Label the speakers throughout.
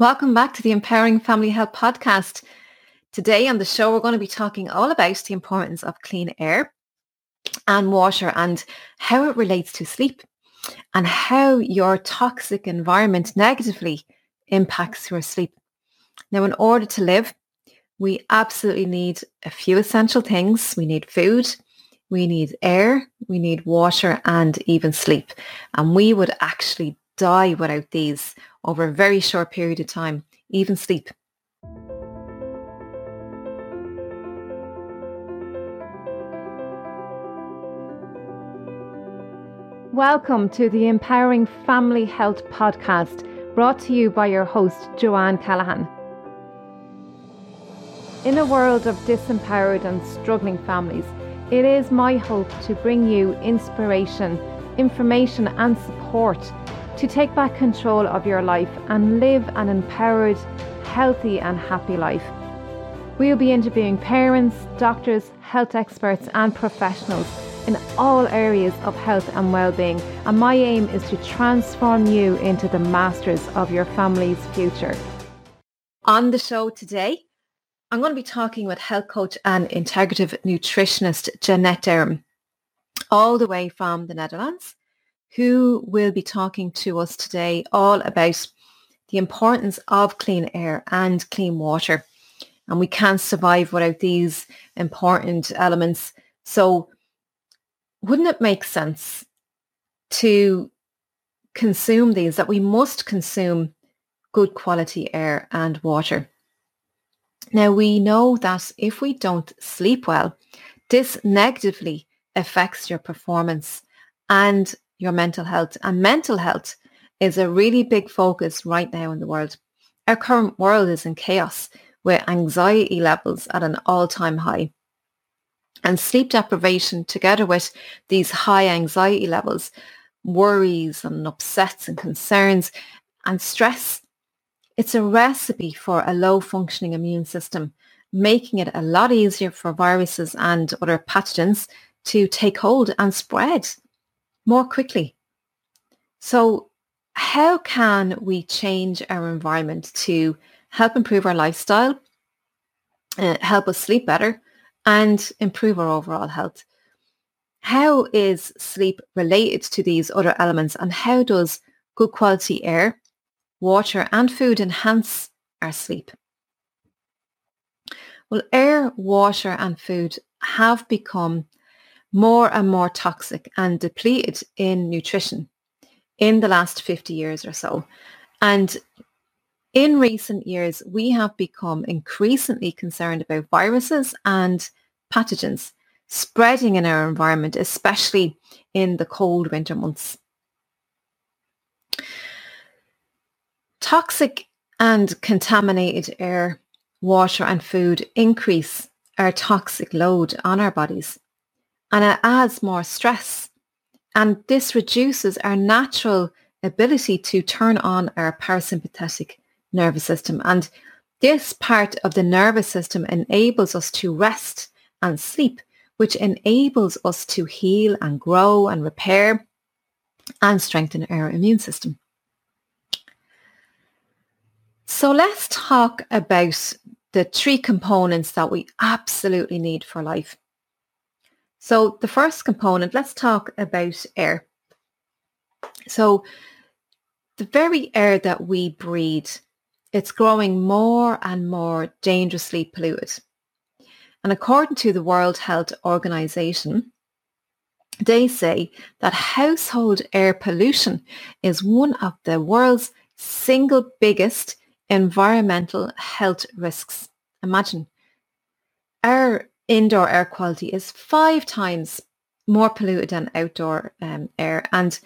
Speaker 1: Welcome back to the Empowering Family Health podcast. Today on the show, we're going to be talking all about the importance of clean air and water and how it relates to sleep and how your toxic environment negatively impacts your sleep. Now, in order to live, we absolutely need a few essential things. We need food, we need air, we need water and even sleep. And we would actually die without these over a very short period of time, even sleep. Welcome to the Empowering Family Health podcast, brought to you by your host, Joanne Callahan. In a world of disempowered and struggling families, it is my hope to bring you inspiration, information, and support to take back control of your life and live an empowered, healthy, and happy life. We'll be interviewing parents, doctors, health experts, and professionals in all areas of health and well-being and my aim is to transform you into the masters of your family's future. On the show today, I'm going to be talking with health coach and integrative nutritionist Jeanette Derham, all the way from the Netherlands who will be talking to us today all about the importance of clean air and clean water. And we can't survive without these important elements. So wouldn't it make sense to consume these, that we must consume good quality air and water? Now we know that if we don't sleep well, this negatively affects your performance and your mental health. And mental health is a really big focus right now in the world. Our current world is in chaos with anxiety levels at an all-time high. And sleep deprivation together with these high anxiety levels, worries and upsets and concerns and stress, it's a recipe for a low functioning immune system, making it a lot easier for viruses and other pathogens to take hold and spread more quickly. So how can we change our environment to help improve our lifestyle, uh, help us sleep better and improve our overall health? How is sleep related to these other elements and how does good quality air, water and food enhance our sleep? Well, air, water and food have become more and more toxic and depleted in nutrition in the last 50 years or so. And in recent years, we have become increasingly concerned about viruses and pathogens spreading in our environment, especially in the cold winter months. Toxic and contaminated air, water and food increase our toxic load on our bodies and it adds more stress. And this reduces our natural ability to turn on our parasympathetic nervous system. And this part of the nervous system enables us to rest and sleep, which enables us to heal and grow and repair and strengthen our immune system. So let's talk about the three components that we absolutely need for life. So the first component, let's talk about air. So the very air that we breathe, it's growing more and more dangerously polluted. And according to the World Health Organization, they say that household air pollution is one of the world's single biggest environmental health risks. Imagine our indoor air quality is five times more polluted than outdoor um, air. And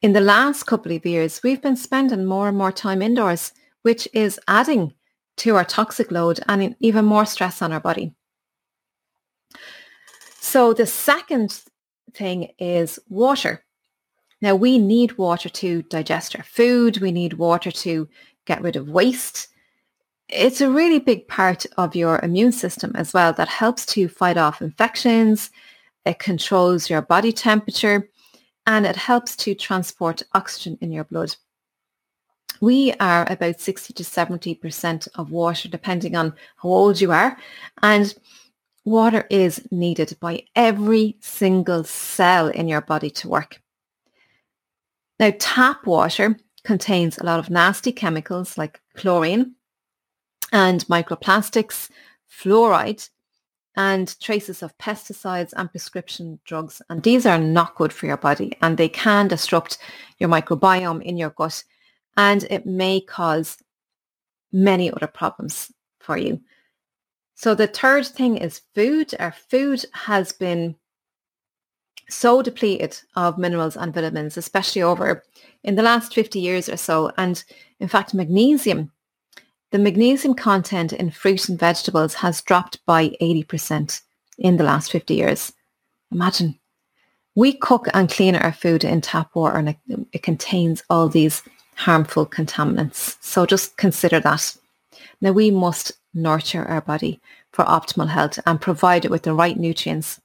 Speaker 1: in the last couple of years, we've been spending more and more time indoors, which is adding to our toxic load and even more stress on our body. So the second thing is water. Now we need water to digest our food. We need water to get rid of waste it's a really big part of your immune system as well that helps to fight off infections. It controls your body temperature and it helps to transport oxygen in your blood. we are about 60 to 70% of water, depending on how old you are. And water is needed by every single cell in your body to work. Now, tap water contains a lot of nasty chemicals like chlorine and microplastics, fluoride, and traces of pesticides and prescription drugs. And these are not good for your body and they can disrupt your microbiome in your gut and it may cause many other problems for you. So the third thing is food. Our food has been so depleted of minerals and vitamins, especially over in the last 50 years or so. And in fact, magnesium the magnesium content in fruit and vegetables has dropped by 80% in the last 50 years. Imagine. We cook and clean our food in tap water and it, it contains all these harmful contaminants. So just consider that. Now we must nurture our body for optimal health and provide it with the right nutrients.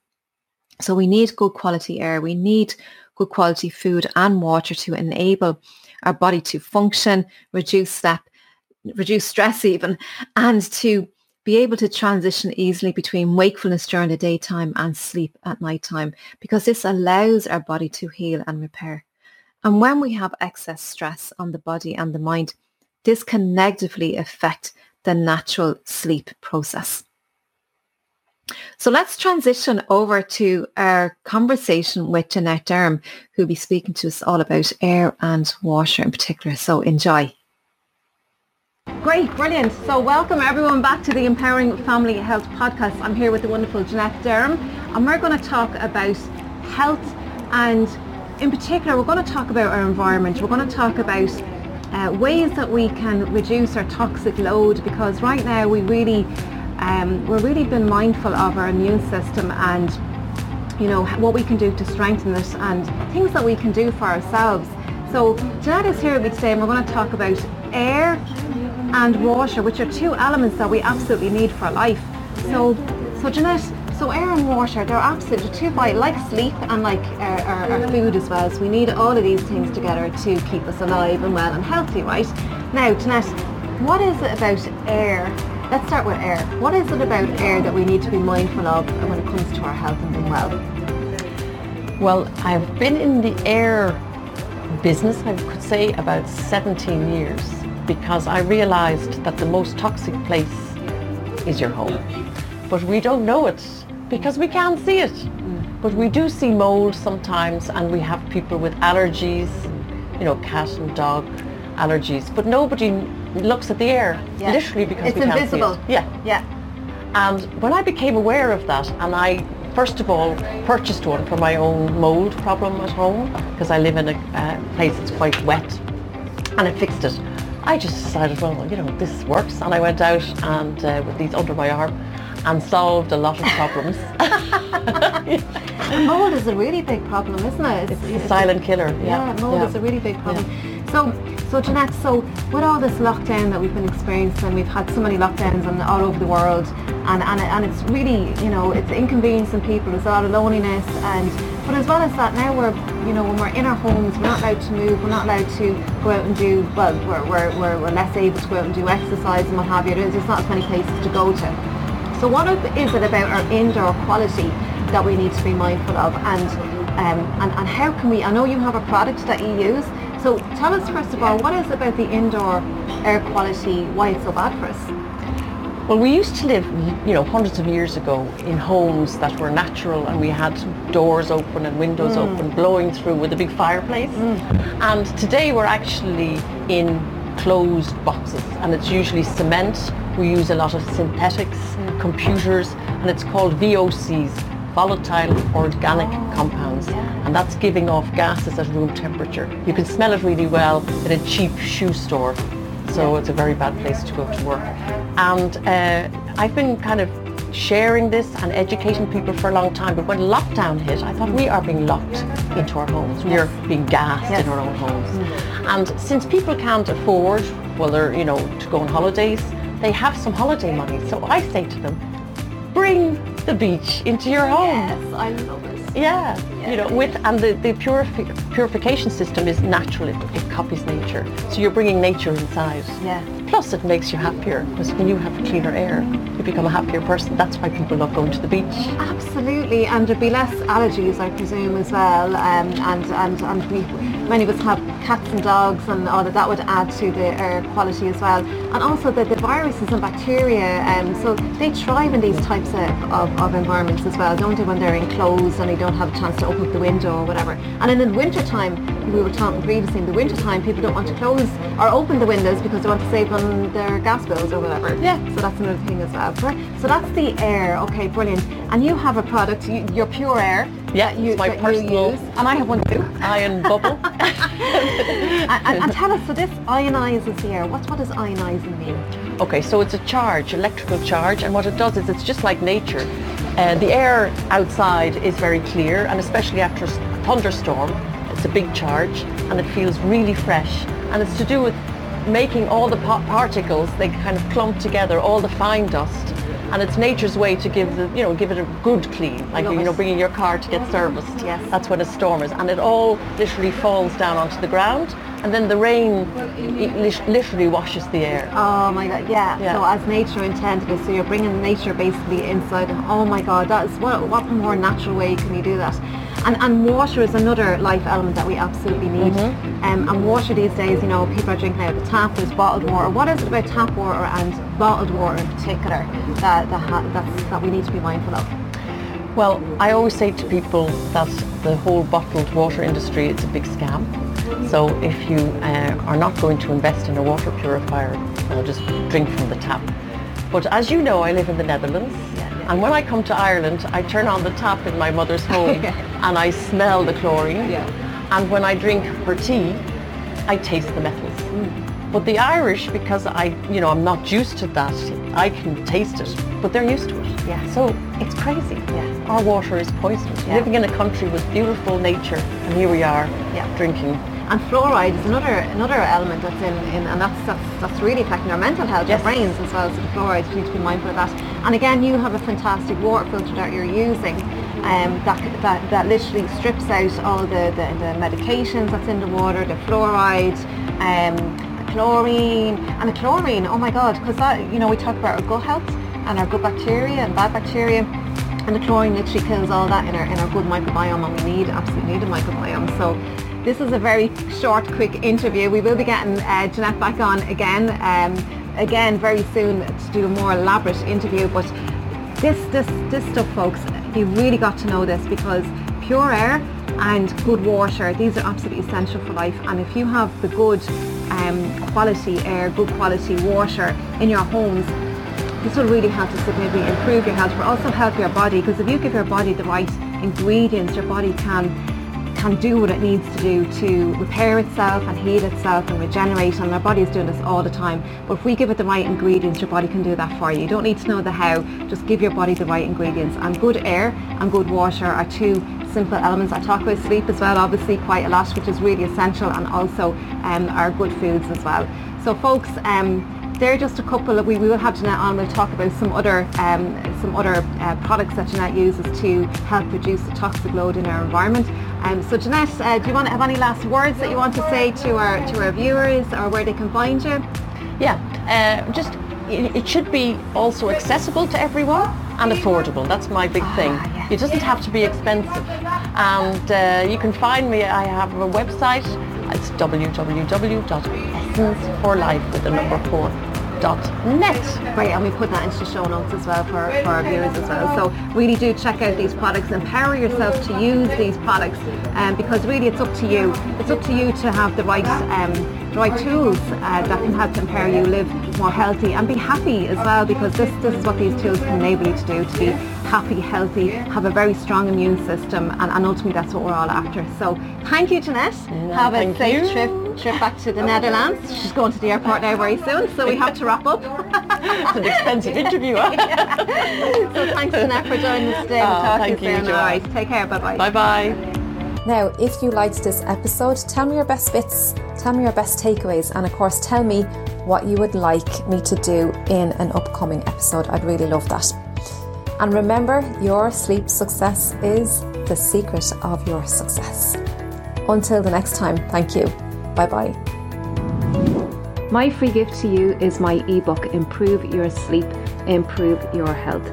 Speaker 1: So we need good quality air. We need good quality food and water to enable our body to function, reduce sleep, reduce stress even, and to be able to transition easily between wakefulness during the daytime and sleep at nighttime because this allows our body to heal and repair. And when we have excess stress on the body and the mind, this can negatively affect the natural sleep process. So let's transition over to our conversation with Jeanette Derham, who'll be speaking to us all about air and water in particular. So enjoy. Great, brilliant. So welcome everyone back to the Empowering Family Health Podcast. I'm here with the wonderful Jeanette Durham and we're going to talk about health and in particular we're going to talk about our environment. We're going to talk about uh, ways that we can reduce our toxic load because right now we really um, we're really been mindful of our immune system and you know what we can do to strengthen it and things that we can do for ourselves. So Jeanette is here with me today and we're going to talk about air and water, which are two elements that we absolutely need for life. So, so Jeanette, so air and water, they're absolutely two vital, like sleep and like our, our, our, food as well. So we need all of these things together to keep us alive and well and healthy, right? Now, Jeanette, what is it about air? Let's start with air. What is it about air that we need to be mindful of when it comes to our health and being well?
Speaker 2: Well, I've been in the air business, I could say, about 17 years because I realized that the most toxic place is your home. But we don't know it because we can't see it. But we do see mold sometimes and we have people with allergies, you know, cat and dog allergies. But nobody looks at the air, yeah. literally because
Speaker 1: it's
Speaker 2: we can't
Speaker 1: invisible.
Speaker 2: see it. Yeah.
Speaker 1: Yeah.
Speaker 2: And when I became aware of that and I first of all purchased one for my own mold problem at home because I live in a uh, place that's quite wet and I fixed it I just decided, well, you know, this works. And I went out and uh, with these under my arm and solved a lot of problems.
Speaker 1: mold is a really big problem, isn't it?
Speaker 2: It's, it's a silent killer.
Speaker 1: Yeah, yeah mold yeah. is a really big problem. Yeah. So, so Jeanette, so with all this lockdown that we've been experiencing, we've had so many lockdowns and all over the world, and, and, and it's really, you know, it's inconveniencing people, there's a lot of loneliness, and but as well as that, now we're, you know, when we're in our homes, we're not allowed to move, we're not allowed to go out and do, well, we're, we're, we're, we're less able to go out and do exercise and what have you. There's, there's not as many places to go to. So what is it about our indoor quality that we need to be mindful of and, um, and, and how can we, I know you have a product that you use, so tell us first of all, what is it about the indoor air quality, why it's so bad for us?
Speaker 2: Well, we used to live, you know, hundreds of years ago in homes that were natural and we had doors open and windows mm. open, blowing through with a big fireplace. Mm. And today we're actually in closed boxes and it's usually cement. We use a lot of synthetics, computers, and it's called VOCs, volatile organic oh, compounds. And that's giving off gases at room temperature. You can smell it really well in a cheap shoe store so it's a very bad place to go to work. And uh, I've been kind of sharing this and educating people for a long time, but when lockdown hit, I thought we are being locked into our homes. We are being gassed yes. in our own homes. Mm-hmm. And since people can't afford, well, they're, you know, to go on holidays, they have some holiday money. So I say to them, bring the beach into your home.
Speaker 1: Yes, I love it.
Speaker 2: Yeah, you know, with and the, the purifi- purification system is natural. It, it copies nature, so you're bringing nature inside.
Speaker 1: Yeah.
Speaker 2: Plus, it makes you happier because when you have cleaner air, you become a happier person. That's why people love going to the beach.
Speaker 1: Absolutely, and there'd be less allergies, I presume, as well. Um, and and and we, many of us have cats and dogs, and all that. That would add to the air quality as well. And also the, the viruses and bacteria. Um, so they thrive in these types of, of, of environments as well, don't they? When they're enclosed and they don't have a chance to open up the window or whatever. And then in the winter time, we were talking previously. In the winter time, people don't want to close or open the windows because they want to save on their gas bills or whatever.
Speaker 2: Yeah.
Speaker 1: So that's another thing as well. So that's the air. Okay, brilliant. And you have a product, you, your pure air.
Speaker 2: Yeah,
Speaker 1: you,
Speaker 2: it's my personal-
Speaker 1: use, and I have one too.
Speaker 2: Iron bubble.
Speaker 1: and, and, and tell us, so this ionizes the air. What's what does ionizing mean?
Speaker 2: Okay, so it's a charge, electrical charge, and what it does is it's just like nature. Uh, the air outside is very clear, and especially after a thunderstorm, it's a big charge, and it feels really fresh. And it's to do with making all the pa- particles, they kind of clump together, all the fine dust, and it's nature's way to give the, you know, give it a good clean, like you know, bringing your car to get serviced.
Speaker 1: Yes.
Speaker 2: That's what a storm is, and it all literally falls down onto the ground, and then the rain literally washes the air.
Speaker 1: Oh my god, yeah.
Speaker 2: Yeah.
Speaker 1: So as nature intended it, so you're bringing nature basically inside. And oh my god, that is what what more natural way can you do that? And and water is another life element that we absolutely need.
Speaker 2: Mm-hmm.
Speaker 1: Um, and water these days, you know, people are drinking out of the tap. There's bottled water. What is it about tap water and bottled water in particular that that ha- that's, that we need to be mindful of?
Speaker 2: Well, I always say to people that the whole bottled water industry is a big scam. So if you uh, are not going to invest in a water purifier, well, just drink from the tap. But as you know, I live in the Netherlands. And when I come to Ireland, I turn on the tap in my mother's home and I smell the chlorine.
Speaker 1: Yeah.
Speaker 2: And when I drink her tea, I taste the metals. Mm. But the Irish, because I, you know, I'm not used to that, I can taste it, but they're used to it.
Speaker 1: Yeah.
Speaker 2: So it's crazy.
Speaker 1: Yeah.
Speaker 2: Our water is poisonous.
Speaker 1: Yeah.
Speaker 2: Living in a country with beautiful nature, and here we are
Speaker 1: Yeah.
Speaker 2: drinking.
Speaker 1: And fluoride is another another element that's in, in and that's, that's that's really affecting our mental health,
Speaker 2: Yes.
Speaker 1: our brains as well. So the fluoride, you need to be mindful of that. And again, you have a fantastic water filter that you're using. Um, that, that, that literally strips out all the, the, the medications that's in the water, the fluoride, um, the chlorine, and the chlorine, oh my god, because that, you know, we talk about our gut health and our good bacteria and bad bacteria, and the chlorine literally kills all that in our, in our good microbiome, and we need, absolutely need a microbiome. So this is a very short, quick interview. We will be getting uh, Jeanette back on again, um, again very soon to do a more elaborate interview. But this, this, this stuff, folks, you really got to know this because pure air and good water, these are absolutely essential for life. And if you have the good um, quality air, good quality water in your homes, this will really help to significantly improve your health, but also help your body. Because if you give your body the right ingredients, your body can can do what it needs to do to repair itself and heal itself and regenerate and our body is doing this all the time. But if we give it the right ingredients your body can do that for you. You don't need to know the how. Just give your body the right ingredients. And good air and good water are two simple elements. I talk about sleep as well obviously quite a lot which is really essential and also um, our good foods as well. So folks um, they're just a couple of, we will have Jeanette on, we'll talk about some other um, some other uh, products that Jeanette uses to help reduce the toxic load in our environment. Um, so Jeanette, uh, do you want to have any last words that you want to say to our to our viewers or where they can find you?
Speaker 2: Yeah, uh, just it, it should be also accessible to everyone and affordable. That's my big thing.
Speaker 1: yeah.
Speaker 2: It doesn't have to be expensive. And uh, you can find me. I have a website. It's www.essenceforlife with the number four net.
Speaker 1: Great, and we put that into the show notes as well for, for our viewers as well. So really do check out these products, empower yourself to use these products um, because really it's up to you. It's up to you to have the right um, the right tools uh, that can help to empower you live more healthy and be happy as well because this, this is what these tools can enable you to do, to be happy, healthy, have a very strong immune system and, and ultimately that's what we're all after. So thank you Jeanette. have a safe
Speaker 2: you.
Speaker 1: trip trip back to the Netherlands. She's going to the airport now very soon so we have to wrap up.
Speaker 2: It's an expensive interview. huh?
Speaker 1: So thanks, Jeanette, for joining us today. We'll
Speaker 2: Oh, thank
Speaker 1: to you
Speaker 2: you,
Speaker 1: soon. All right, take care. Bye-bye.
Speaker 2: bye bye.
Speaker 3: Now, if you liked this episode, tell me your best bits, tell me your best takeaways, and of course, tell me what you would like me to do in an upcoming episode. I'd really love that. And remember, your sleep success is the secret of your success. Until the next time, thank you. Bye bye.
Speaker 1: My free gift to you is my ebook, Improve Your Sleep, Improve Your Health.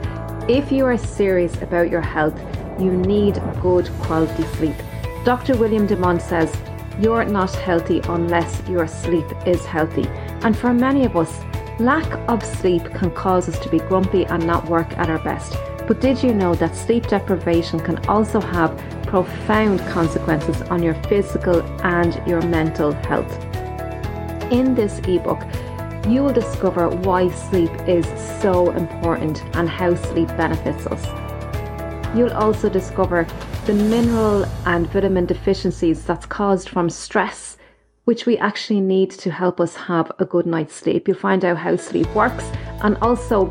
Speaker 1: If you are serious about your health, you need good quality sleep. Dr. William Dement says, You're not healthy unless your sleep is healthy. And for many of us, lack of sleep can cause us to be grumpy and not work at our best. But did you know that sleep deprivation can also have profound consequences on your physical and your mental health? In this ebook, you will discover why sleep is so important and how sleep benefits us. You'll also discover the mineral and vitamin deficiencies that's caused from stress, which we actually need to help us have a good night's sleep. You'll find out how sleep works and also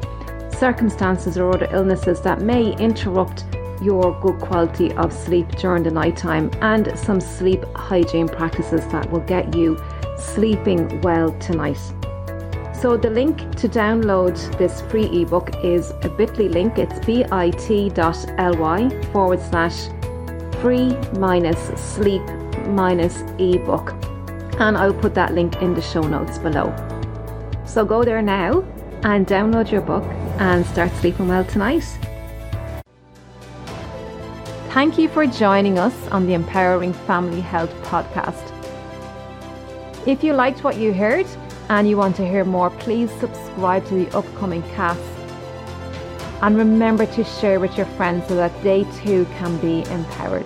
Speaker 1: circumstances or other illnesses that may interrupt your good quality of sleep during the nighttime and some sleep hygiene practices that will get you sleeping well tonight. So the link to download this free ebook is a bit.ly link. It's bit.ly forward slash free minus sleep minus ebook. And I'll put that link in the show notes below. So go there now and download your book and start sleeping well tonight. Thank you for joining us on the Empowering Family Health podcast. If you liked what you heard, and you want to hear more, please subscribe to the upcoming cast. And remember to share with your friends so that they too can be empowered.